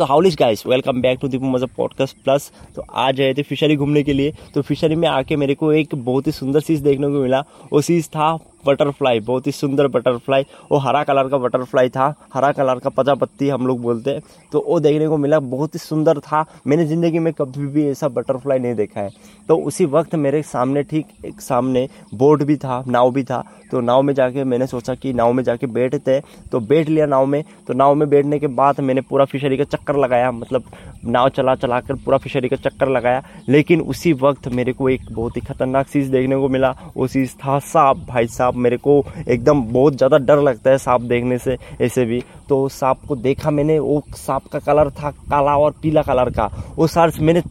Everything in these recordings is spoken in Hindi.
तो हाउलिश guys welcome back to Deepu मज़ा पॉडकास्ट प्लस तो आज आए थे फिशरी घूमने के लिए। तो फिशरी में आके मेरे को एक बहुत ही सुंदर चीज़ देखने को मिला। वो चीज़ था बटरफ्लाई, बहुत ही सुंदर बटरफ्लाई। वो हरा कलर का बटरफ्लाई था, हरा कलर का प्रजापत्ति हम लोग बोलते हैं। तो वो देखने को मिला, बहुत ही सुंदर था। मैंने ज़िंदगी में कभी भी ऐसा बटरफ्लाई नहीं देखा है। तो उसी वक्त मेरे सामने, ठीक एक सामने बोट भी था, नाव भी था। तो नाव में जाके मैंने सोचा कि नाव में जाके बैठते तो बैठ लिया नाव में। तो नाव में बैठने के बाद मैंने पूरा फिशरी का चक्कर लगाया मतलब नाव चला चला कर पूरा फिशरी का चक्कर लगाया, लेकिन उसी वक्त मेरे को एक बहुत ही खतरनाक चीज़ देखने को मिला। वो चीज़ था सांप। भाई साहब मेरे को एकदम बहुत ज़्यादा डर लगता है सांप देखने से, ऐसे भी। तो सांप को देखा मैंने, वो सांप का कलर था काला और पीला कलर का। वो सर्च मैंने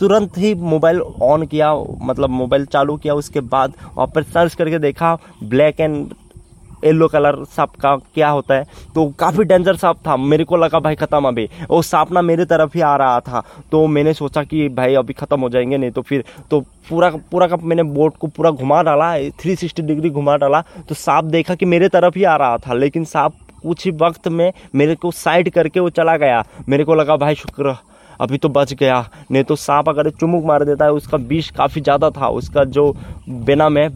तुरंत ही मोबाइल ऑन किया मतलब मोबाइल चालू किया। उसके बाद वहाँ पर सर्च करके देखा, ब्लैक एंड येलो कलर सांप का क्या होता है? तो काफ़ी डेंजर सांप था। मेरे को लगा, भाई, ख़त्म अभी। वो सांप ना मेरे तरफ़ ही आ रहा था। तो मैंने सोचा कि, भाई, अभी ख़त्म हो जाएँगे, नहीं तो फिर तो पूरा पूरा का मैंने बोट को पूरा घुमा डाला थ्री सिक्सटी डिग्री घुमा डाला। तो सांप देखा कि मेरे तरफ़ ही आ रहा था, लेकिन सांप कुछ ही वक्त में मेरे को साइड करके वो चला गया। मेरे को लगा, भाई, शुक्र, अभी तो बच गया। नहीं तो सांप अगर चुमुक मार देता है, उसका विष काफ़ी ज़्यादा था। उसका जो बेनम है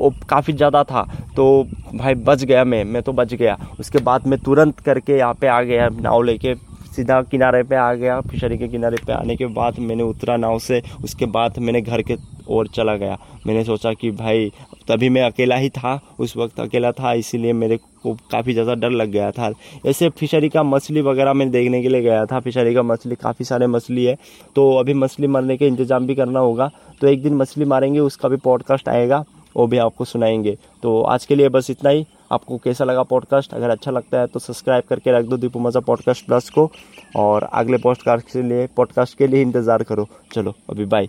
वो काफ़ी ज़्यादा था। तो भाई बच गया मैं मैं तो बच गया। उसके बाद मैं तुरंत करके यहाँ पे आ गया, नाव लेके, सीधा किनारे पे आ गया, फिशरी के किनारे पे आने के बाद मैंने उतरा नाव से। उसके बाद मैंने घर के ओर चला गया। मैंने सोचा कि भाई, तभी मैं अकेला ही था, उस वक्त अकेला था, इसीलिए मेरे को काफ़ी ज़्यादा डर लग गया था। ऐसे फिशरी का मछली वगैरह मैं देखने के लिए गया था। फिशरी का मछली, काफ़ी सारे मछली है। तो अभी मछली मरने के इंतज़ाम भी करना होगा। तो एक दिन मछली मारेंगे, उसका भी पॉडकास्ट आएगा। वो भी आपको सुनाएँगे। तो आज के लिए बस इतना ही। आपको कैसा लगा पॉडकास्ट अगर अच्छा लगता है तो सब्सक्राइब करके रख दो दीपू मज़ा पॉडकास्ट प्लस को। और अगले पॉडकास्ट के लिए पॉडकास्ट के लिए इंतज़ार करो। चलो, अभी बाय